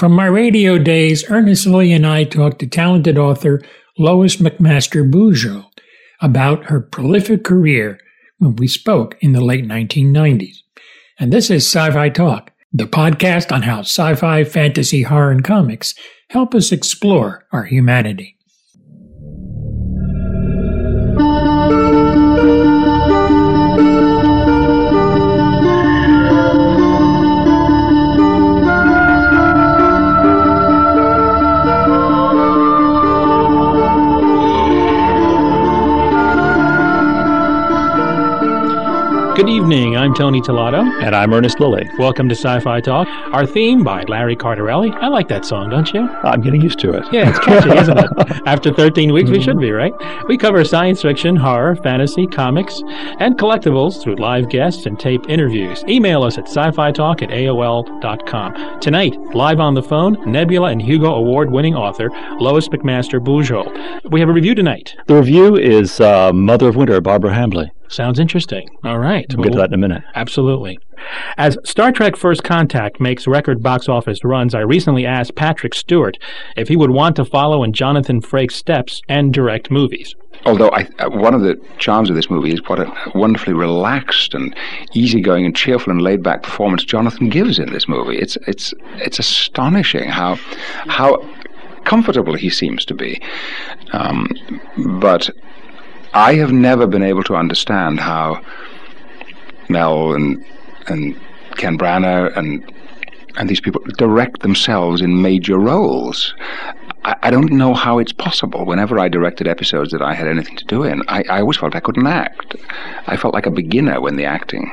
From my radio days, Ernest Lilley and I talked to talented author Lois McMaster Bujold about her prolific career when we spoke in the late 1990s. And this is Sci Fi Talk, the podcast on how sci fi, fantasy, horror, and comics help us explore our humanity. Good evening. I'm Tony Tellado. And I'm Ernest Lilley. Welcome to Sci Fi Talk. Our theme by Larry Cardarelli. I like that song, don't you? I'm getting used to it. Yeah, it's catchy, isn't it? After 13 weeks, we should be, right? We cover science fiction, horror, fantasy, comics, and collectibles through live guests and tape interviews. Email us at sci fi talk at AOL.com. Tonight, live on the phone, Nebula and Hugo Award winning author Lois McMaster Bujold. We have a review tonight. The review is uh, Mother of Winter, Barbara Hambly. Sounds interesting. All right. We'll get to that in a minute. Absolutely. As Star Trek First Contact makes record box office runs, I recently asked Patrick Stewart if he would want to follow in Jonathan Frakes' steps and direct movies. Although I, uh, one of the charms of this movie is what a wonderfully relaxed and easygoing and cheerful and laid-back performance Jonathan gives in this movie. It's it's it's astonishing how how comfortable he seems to be. Um, but I have never been able to understand how Mel and and Ken Branagh and and these people direct themselves in major roles. I, I, don't know how it's possible. Whenever I directed episodes that I had anything to do in, I, I always felt I couldn't act. I felt like a beginner when the acting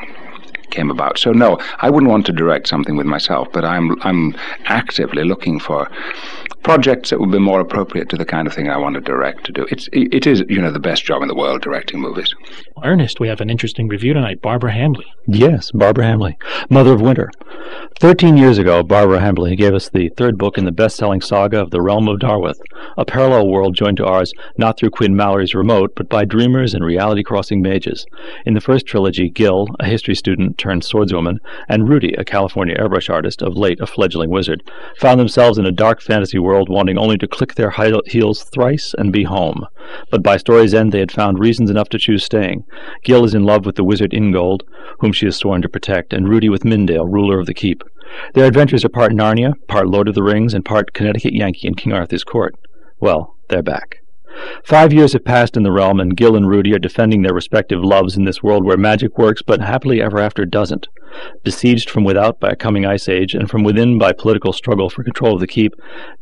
came about. So no, I wouldn't want to direct something with myself, but I'm I'm actively looking for projects that would be more appropriate to the kind of thing I want to direct to do. It's it is you know the best job in the world directing movies. Ernest, we have an interesting review tonight. Barbara Hambly. Yes, Barbara Hambly, Mother of Winter. Thirteen years ago, Barbara Hambly gave us the third book in the best-selling saga of the Realm of Darwath, a parallel world joined to ours not through Quinn Mallory's remote, but by dreamers and reality-crossing mages. In the first trilogy, Gil, a history student turned swordswoman, and Rudy, a California airbrush artist, of late a fledgling wizard, found themselves in a dark fantasy world wanting only to click their heels thrice and be home. But by story's end they had found reasons enough to choose staying. Gil is in love with the wizard Ingold, whom she has sworn to protect, and Rudy with Minalde, ruler of the keep. Their adventures are part Narnia, part Lord of the Rings, and part Connecticut Yankee in King Arthur's court. Well, they're back. Five years have passed in the realm, and Gil and Rudy are defending their respective loves in this world where magic works, but happily ever after doesn't. Besieged from without by a coming ice age, and from within by political struggle for control of the keep,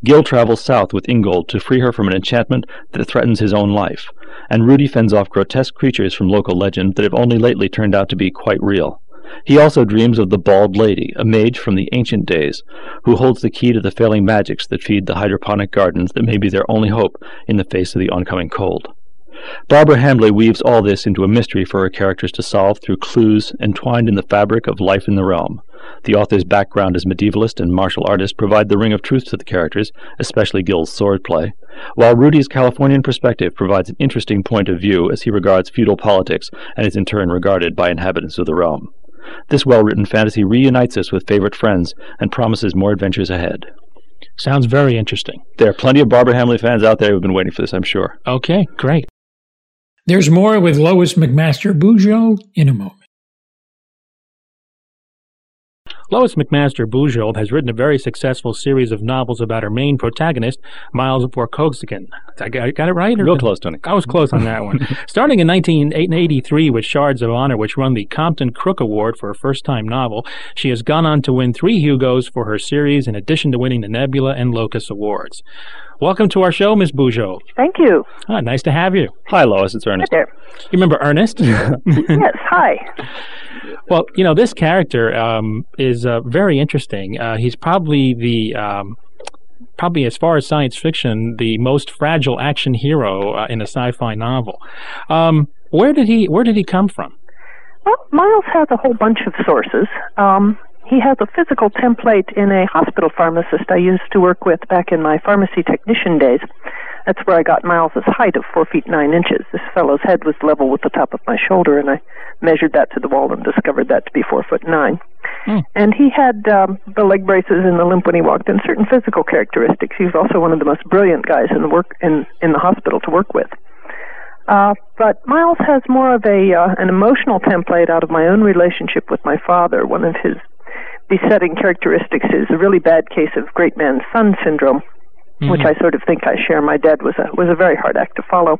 Gil travels south with Ingold to free her from an enchantment that threatens his own life, and Rudy fends off grotesque creatures from local legend that have only lately turned out to be quite real. He also dreams of the Bald Lady, a mage from the ancient days, who holds the key to the failing magics that feed the hydroponic gardens that may be their only hope in the face of the oncoming cold. Barbara Hambly weaves all this into a mystery for her characters to solve through clues entwined in the fabric of life in the realm. The author's background as medievalist and martial artist provide the ring of truth to the characters, especially Gil's swordplay, while Rudy's Californian perspective provides an interesting point of view as he regards feudal politics and is in turn regarded by inhabitants of the realm. This well written fantasy reunites us with favorite friends and promises more adventures ahead. Sounds very interesting. There are plenty of Barbara Hambly fans out there who've been waiting for this, I'm sure. Okay, great. There's more with Lois McMaster Bujold in a moment. Lois McMaster Bujold has written a very successful series of novels about her main protagonist, Miles Vorkosigan. I got, it right? Real close, Tony. I was close on that one. Starting in 1983 with Shards of Honor, which won the Compton Crook Award for a first-time novel, she has gone on to win three Hugos for her series, in addition to winning the Nebula and Locus Awards. Welcome to our show, Ms. Bujold. Thank you. Ah, nice to have you. Hi, Lois. It's Ernest. Hi there. You remember Ernest? yes. Hi. Well, you know, this character um, is uh, very interesting. Uh, he's probably the um, probably as far as science fiction, the most fragile action hero uh, in a sci-fi novel. Um, where did he Where did he come from? Well, Miles has a whole bunch of sources. Um, he has a physical template in a hospital pharmacist I used to work with back in my pharmacy technician days. that's where I got Miles's height of four feet nine inches. This fellow's head was level with the top of my shoulder, and I measured that to the wall and discovered that to be four foot nine. Mm. And he had um, the leg braces and the limp when he walked, and certain physical characteristics. He was also one of the most brilliant guys in the work in in the hospital to work with. Uh, but Miles has more of a uh, an emotional template out of my own relationship with my father. One of his besetting characteristics is a really bad case of great man's son syndrome, mm-hmm. which I sort of think I share. My dad was a was a very hard act to follow.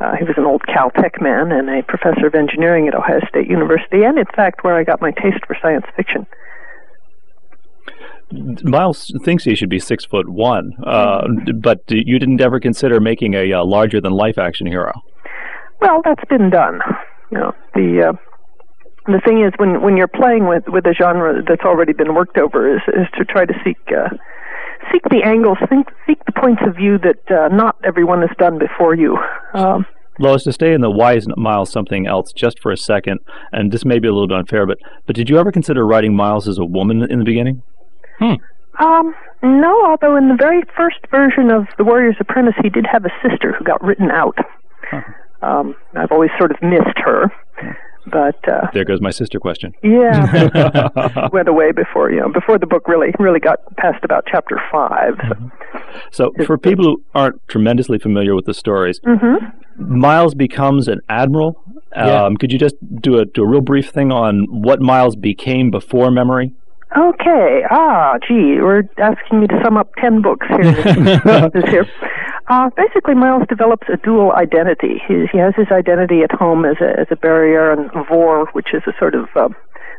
Uh, he was an old Caltech man and a professor of engineering at Ohio State University, and in fact, where I got my taste for science fiction. Miles thinks he should be six foot one, uh, but you didn't ever consider making a uh, larger than life action hero. Well, that's been done. You know, the uh, the thing is when when you're playing with with a genre that's already been worked over is is to try to seek uh, seek the angles, think, seek the points of view that uh, not everyone has done before you. Um, Lois, to stay in the why isn't Miles something else just for a second, and this may be a little bit unfair, but but did you ever consider writing Miles as a woman in the beginning? Hmm. Um, no, although in the very first version of The Warrior's Apprentice, he did have a sister who got written out. Huh. Um, I've always sort of missed her. But uh, there goes my sister question. Yeah, went away before you know before the book really really got past about chapter 5 mm-hmm. So, for people who aren't tremendously familiar with the stories, mm-hmm. Miles becomes an admiral. Yeah. Um, could you just do a do a real brief thing on what Miles became before memory? Okay. Ah, gee, we're asking me to sum up ten books here. this here. Uh, basically, Miles develops a dual identity. He, he has his identity at home as a, as a barrier and vor, which is a sort of uh,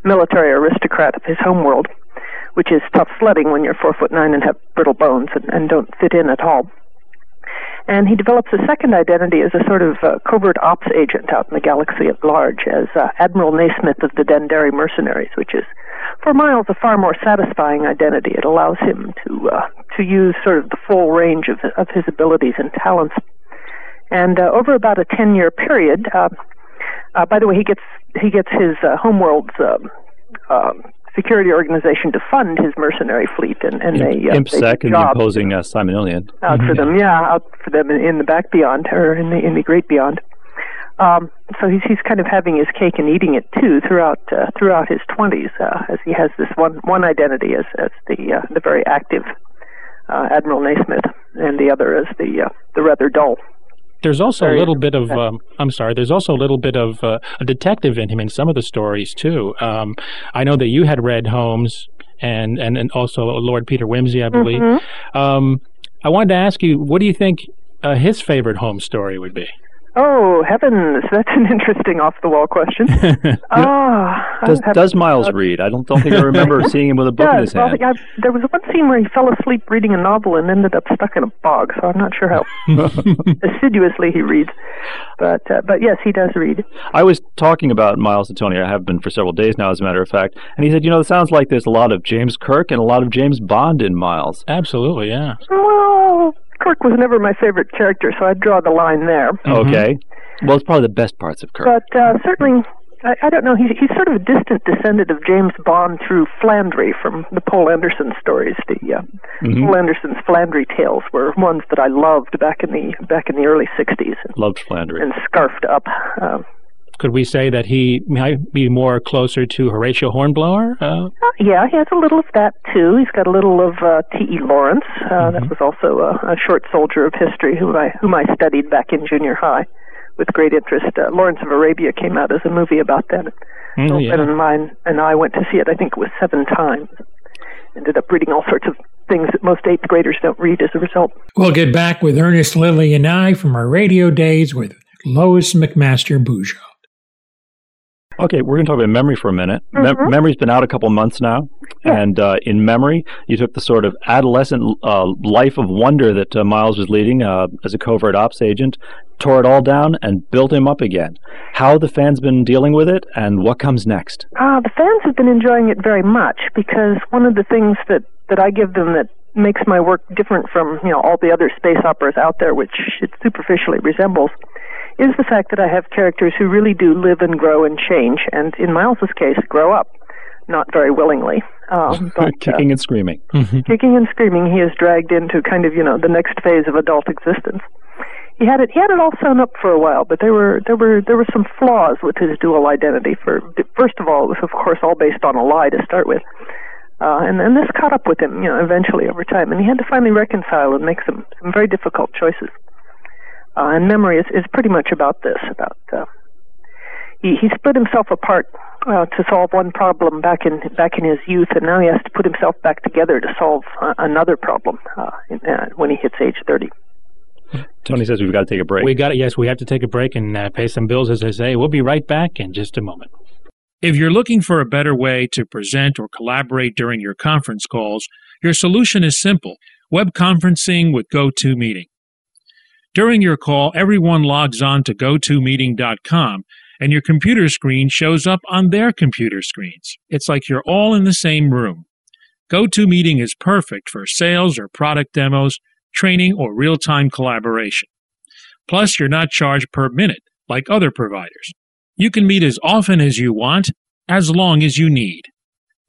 military aristocrat of his home world, which is tough sledding when you're four foot nine and have brittle bones and, and don't fit in at all. And he develops a second identity as a sort of uh, covert ops agent out in the galaxy at large as uh, Admiral Naismith of the Dendarii Mercenaries, which is for Miles a far more satisfying identity. It allows him to uh, to use sort of the full range of of his abilities and talents. And uh, over about a ten year period, uh, uh, by the way, he gets he gets his uh, homeworld's uh, uh, security organization to fund his mercenary fleet, and, and they uh, ImpSec and the opposing uh, Simon out for them, yeah, out for them in, in the back beyond or in the in the great beyond. Um, so he's he's kind of having his cake and eating it too throughout uh, throughout his twenties, uh, as he has this one one identity as as the uh, the very active uh, Admiral Naismith, and the other as the uh, the rather dull. There's also a little bit of um, I'm sorry. There's also a little bit of uh, a detective in him in some of the stories too. Um, I know that you had read Holmes and and, and also Lord Peter Wimsey, I believe. Mm-hmm. Um, I wanted to ask you, what do you think uh, his favorite Holmes story would be? Oh heavens, that's an interesting off-the-wall question. Ah, does, does Miles read? I don't, don't think I remember seeing him with a book in his hand. Well, there was one scene where he fell asleep reading a novel and ended up stuck in a bog. So I'm not sure how assiduously he reads, but uh, but yes, he does read. I was talking about Miles to Tony. I have been for several days now, as a matter of fact, and he said, you know, it sounds like there's a lot of James Kirk and a lot of James Bond in Miles. Absolutely, yeah. Well, Kirk was never my favorite character, so I'd draw the line there. Okay. Mm-hmm. Well, it's probably the best parts of Kirk. But uh, certainly, I, I don't know. He's he's sort of a distant descendant of James Bond through Flandry from the Poul Anderson stories. The uh, mm-hmm. Poul Anderson's Flandry tales were ones that I loved back in the back in the early '60s. Loved Flandry and scarfed up. Uh, could we say that he might be more closer to Horatio Hornblower? Uh, uh, yeah, he has a little of that too. He's got a little of uh, T.E. Lawrence. Uh, mm-hmm. That was also a, a, short soldier of history whom I whom I studied back in junior high with great interest. Uh, Lawrence of Arabia came out as a movie about that. Oh, yeah. and mine and I went to see it. I think it was seven times. Ended up reading all sorts of things that most eighth graders don't read as a result. We'll get back with Ernest Lilley and I from our radio days with Lois McMaster Bujold. Okay, we're going to talk about memory for a minute. Mm-hmm. memory's been out a couple months now, yeah. and uh, in memory, you took the sort of adolescent uh, life of wonder that uh, Miles was leading uh, as a covert ops agent, tore it all down, and built him up again. How the fans been dealing with it, and what comes next? Uh, the fans have been enjoying it very much because one of the things that that I give them that makes my work different from you know all the other space operas out there, which it superficially resembles is the fact that I have characters who really do live and grow and change, and in Miles's case, grow up. not very willingly. Um, but, kicking uh, and screaming. kicking and screaming, he is dragged into kind of you know the next phase of adult existence. He had it. He had it all sewn up for a while, but there were there were there were some flaws with his dual identity. For first of all, it was of course all based on a lie to start with, uh, and and this caught up with him, you know, eventually over time, and he had to finally reconcile and make some some very difficult choices. Uh, and memory is is pretty much about this about. Uh, he, he split himself apart uh, to solve one problem back in back in his youth, and now he has to put himself back together to solve uh, another problem uh, in, uh, when he hits age thirty. Tony says we've got to take a break. We got it. Yes, we have to take a break and uh, pay some bills, as I say. We'll be right back in just a moment. If you're looking for a better way to present or collaborate during your conference calls, your solution is simple web conferencing with GoToMeeting. During your call, everyone logs on to GoToMeeting.com and your computer screen shows up on their computer screens. It's like you're all in the same room. GoToMeeting is perfect for sales or product demos, training, or real time collaboration. Plus, you're not charged per minute like other providers. You can meet as often as you want, as long as you need.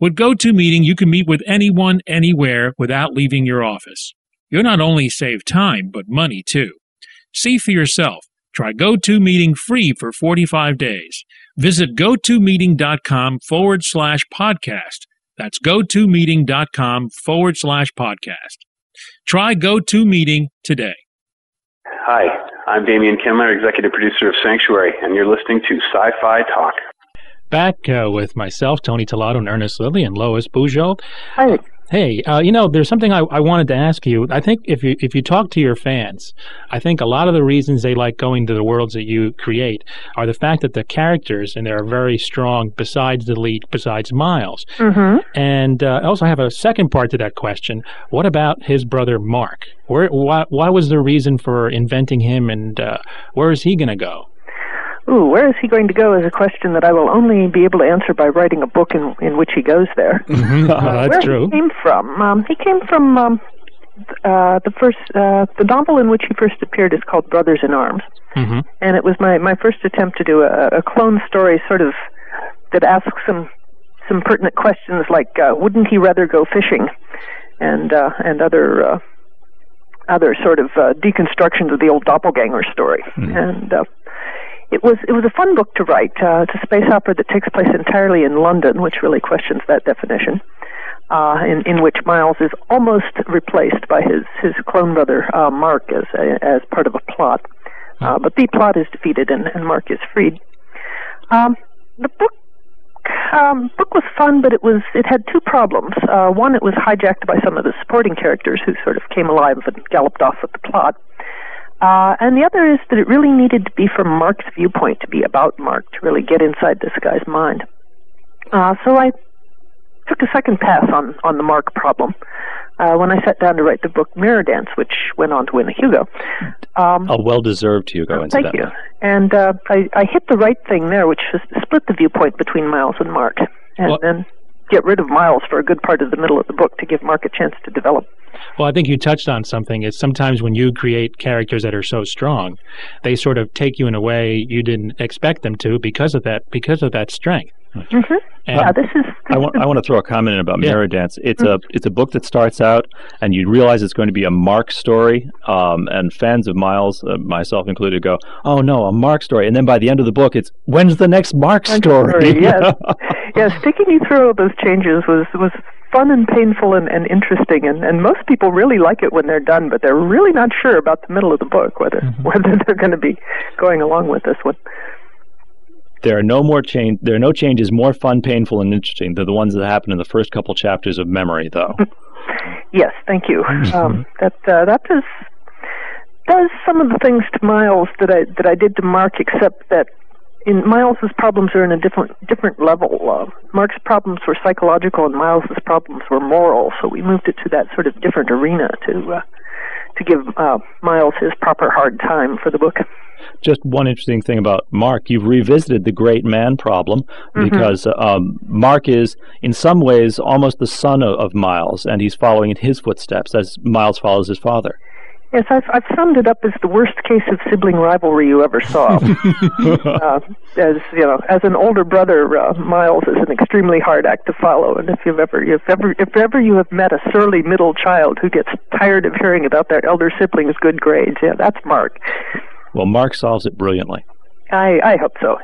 With GoToMeeting, you can meet with anyone, anywhere, without leaving your office. You'll not only save time, but money too. See for yourself. Try GoToMeeting free for 45 days. Visit gotomeeting.com forward slash podcast. That's gotomeeting.com forward slash podcast. Try GoToMeeting today. Hi, I'm Damian Kindler, executive producer of Sanctuary, and you're listening to Sci Fi Talk. Back uh, with myself, Tony Tellado, and Ernest Lilley, and Lois Bujold. Hi. Hey, uh, you know, there's something I, I wanted to ask you. I think if you if you talk to your fans, I think a lot of the reasons they like going to the worlds that you create are the fact that the characters and they're very strong. Besides the lead, besides Miles, mm-hmm. and uh, I also have a second part to that question. What about his brother Mark? Where why, why was the reason for inventing him, and uh, where is he going to go? Ooh, where is he going to go is a question that I will only be able to answer by writing a book in in which he goes there. Mm-hmm. uh, that's where true. he came from? Um, he came from um, uh, the first uh, the novel in which he first appeared is called Brothers in Arms, mm-hmm. and it was my my first attempt to do a, a clone story, sort of that asks some some pertinent questions like, uh, wouldn't he rather go fishing, and uh, and other. Uh, other sort of uh, deconstructions of the old doppelganger story, Mm-hmm. and uh, it was it was a fun book to write. Uh, it's a space opera that takes place entirely in London, which really questions that definition. Uh, in, in which Miles is almost replaced by his his clone brother uh, Mark as a, as part of a plot, uh, but the plot is defeated and, and Mark is freed. Um, the book um, book was fun, but it was it had two problems. Uh, one, it was hijacked by some of the supporting characters who sort of came alive and galloped off with the plot. Uh, and the other is that it really needed to be from Mark's viewpoint, to be about Mark, to really get inside this guy's mind. Uh, so I took a second pass on, on the Mark problem uh, when I sat down to write the book Mirror Dance, which went on to win a Hugo. Um, A well-deserved Hugo, Oh, Thank you. And uh, I, I hit the right thing there, which was to split the viewpoint between Miles and Mark, and Well- then get rid of Miles for a good part of the middle of the book to give Mark a chance to develop. Well, I think you touched on something. Is sometimes when you create characters that are so strong, they sort of take you in a way you didn't expect them to because of that because of that strength. Mm-hmm. Yeah, this is. I want, I want to throw a comment in about Yeah. Mirror Dance. It's a it's a book that starts out and you realize it's going to be a Mark story, um, and fans of Miles, uh, myself included, go, "Oh no, a Mark story!" And then by the end of the book, it's when's the next Mark story? story, yes. yes, taking you through all those changes was was fun and painful and, and interesting, and, and most people really like it when they're done, but they're really not sure about the middle of the book whether whether they're going to be going along with this one. There are no more change. There are no changes more fun, painful, and interesting than the ones that happen in the first couple chapters of Memory, though. Yes, thank you. Um, that uh, that does does some of the things to Miles that I that I did to Mark, except that in Miles's problems are in a different different level. Uh, Mark's problems were psychological, and Miles's problems were moral. So we moved it to that sort of different arena to uh, to give uh, Miles his proper hard time for the book. Just one interesting thing about Mark, you've revisited the great man problem because um, Mark is, in some ways, almost the son of, of Miles, and he's following in his footsteps as Miles follows his father. Yes, I've, I've summed it up as the worst case of sibling rivalry you ever saw. uh, as you know, as an older brother, uh, Miles is an extremely hard act to follow. And if you've ever, if ever, if ever you have met a surly middle child who gets tired of hearing about their elder siblings' good grades, yeah, that's Mark. Well, Mark solves it brilliantly. I, I hope so.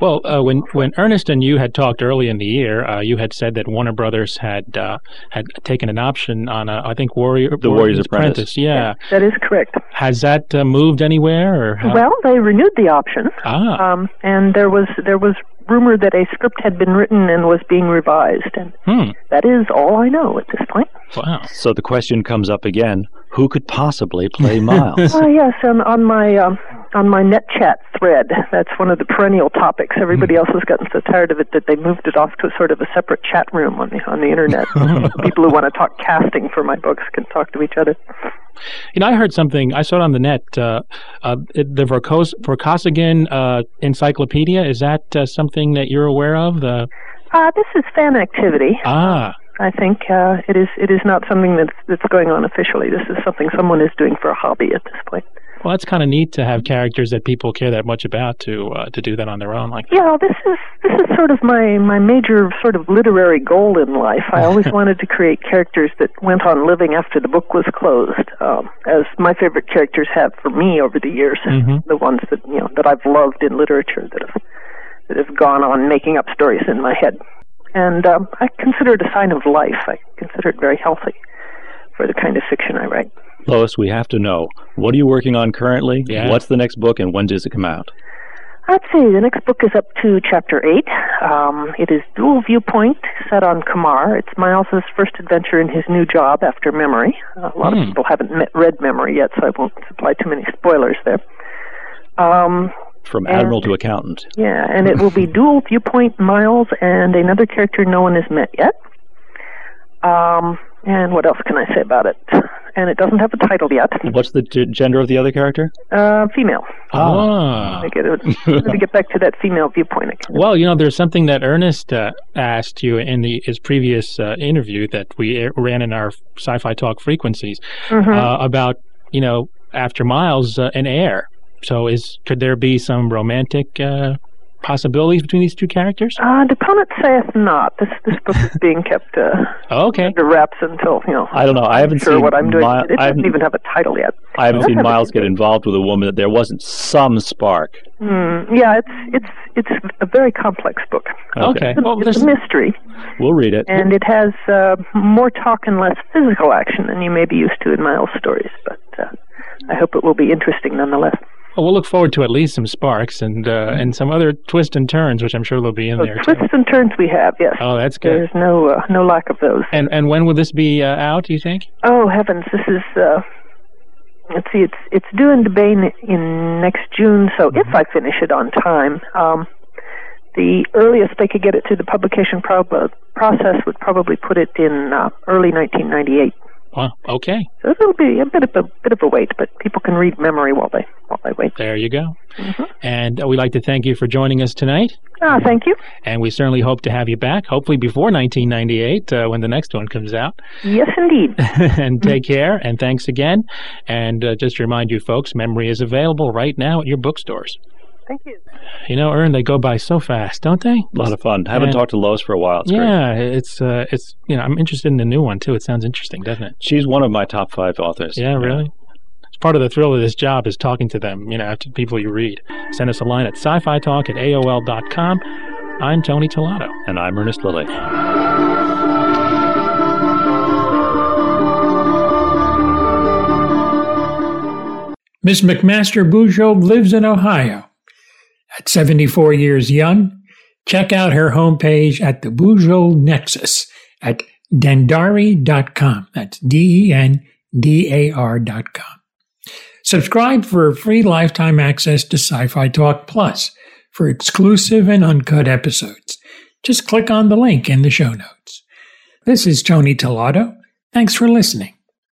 Well, uh, when when Ernest and you had talked early in the year, uh, you had said that Warner Brothers had uh, had taken an option on a, I think Warrior the Warrior's Apprentice. Yeah, that is correct. Has that uh, moved anywhere? Or well, they renewed the option. Ah. Um, and there was there was rumor that a script had been written and was being revised, and Hmm. that is all I know at this point. Wow. So the question comes up again: Who could possibly play Miles? Oh yes, and on my um, on my net chat thread, that's one of the perennial topics. Everybody Hmm. else has gotten so tired of it that they moved it off to sort of a separate chat room on the on the internet. People who want to talk casting for my books can talk to each other. You know, I heard something. I saw it on the net. Uh, uh, the Verkos- Vorkosigan uh, Encyclopedia. Is that uh, something that you're aware of? The Uh, this is fan activity. ah. I think uh, it is it is not something that's that's going on officially. This is something someone is doing for a hobby at this point. Well, that's kind of neat to have characters that people care that much about to uh, to do that on their own. Like, Yeah, this is this is sort of my my major sort of literary goal in life. I always wanted to create characters that went on living after the book was closed, um, as my favorite characters have for me over the years. Mhm. The ones that you know that I've loved in literature that have that have gone on making up stories in my head, and um, I consider it a sign of life. I consider it very healthy for the kind of fiction I write. Lois, we have to know what are you working on currently? Yeah. What's the next book, and when does it come out? Let's see, the next book is up to chapter 8. Um, it is Dual Viewpoint, set on Komarr. It's Miles's first adventure in his new job after Memory. Uh, a lot Hmm. of people haven't met, read Memory yet, so I won't supply too many spoilers there. Um, From And- Admiral to Accountant. yeah, and it will be Dual Viewpoint Miles and another character no one has met yet. Um, and what else can I say about it? And it doesn't have a title yet. What's the g- gender of the other character? Uh, female. ah. I get it. Let me get back to that female viewpoint again. Well, you know, there's something that Ernest uh, asked you in the his previous uh, interview that we ran in our sci-fi talk frequencies Mhm. uh, about, you know, after Miles uh, an heir. So, is could there be some romantic uh, possibilities between these two characters? Uh, Deponent saith not. This this book is being kept uh, Okay. under wraps until you know. I don't know. I haven't sure seen what I'm doing. Mi- it I doesn't even have a title yet. I haven't seen Miles get involved with a woman that there wasn't some spark. Hmm. Yeah, it's it's it's a very complex book. Okay. It's, a- Well, it's a mystery, We'll read it. and it has uh, more talk and less physical action than you may be used to in Miles stories. But uh, I hope it will be interesting nonetheless. Well, we'll look forward to at least some sparks and uh, and some other twists and turns, which I'm sure they'll be in So there too. twists and turns we have, yes. Oh, that's good. There's no uh, no lack of those. And and when will this be uh, out? Do you think? Oh heavens, this is. Uh, let's see, it's it's due in Debane in next June. So if I finish it on time, um, the earliest they could get it through the publication prob- process would probably put it in uh, early 1998. Well, okay. So it'll be a bit of a bit of a wait, but people can read memory while they while they wait. There you go. Mm-hmm. And uh, we'd like to thank you for joining us tonight. Ah, thank you. And we certainly hope to have you back, hopefully before 1998 uh, when the next one comes out. Yes, indeed. and take care. And thanks again. And uh, just to remind you folks, memory is available right now at your bookstores. Thank you. You know, Ern, they go by so fast, don't they? A lot of fun. I Haven't And- talked to Lois for a while. It's great. yeah, it's uh, it's you know I'm interested in the new one too. It sounds interesting, doesn't it? She's one of my top five authors. Yeah, really. It's part of the thrill of this job is talking to them. You know, to people you read. Send us a line at sci-fi talk at aol.com. I'm Tony Tellado. And I'm Ernest Lilley. Miss McMaster Bujold lives in Ohio. At 74 years young, check out her homepage at the Bujold Nexus at dendarii.com. That's D E N D A R.com. Subscribe for free lifetime access to Sci Fi Talk Plus for exclusive and uncut episodes. Just click on the link in the show notes. This is Tony Tellado. Thanks for listening.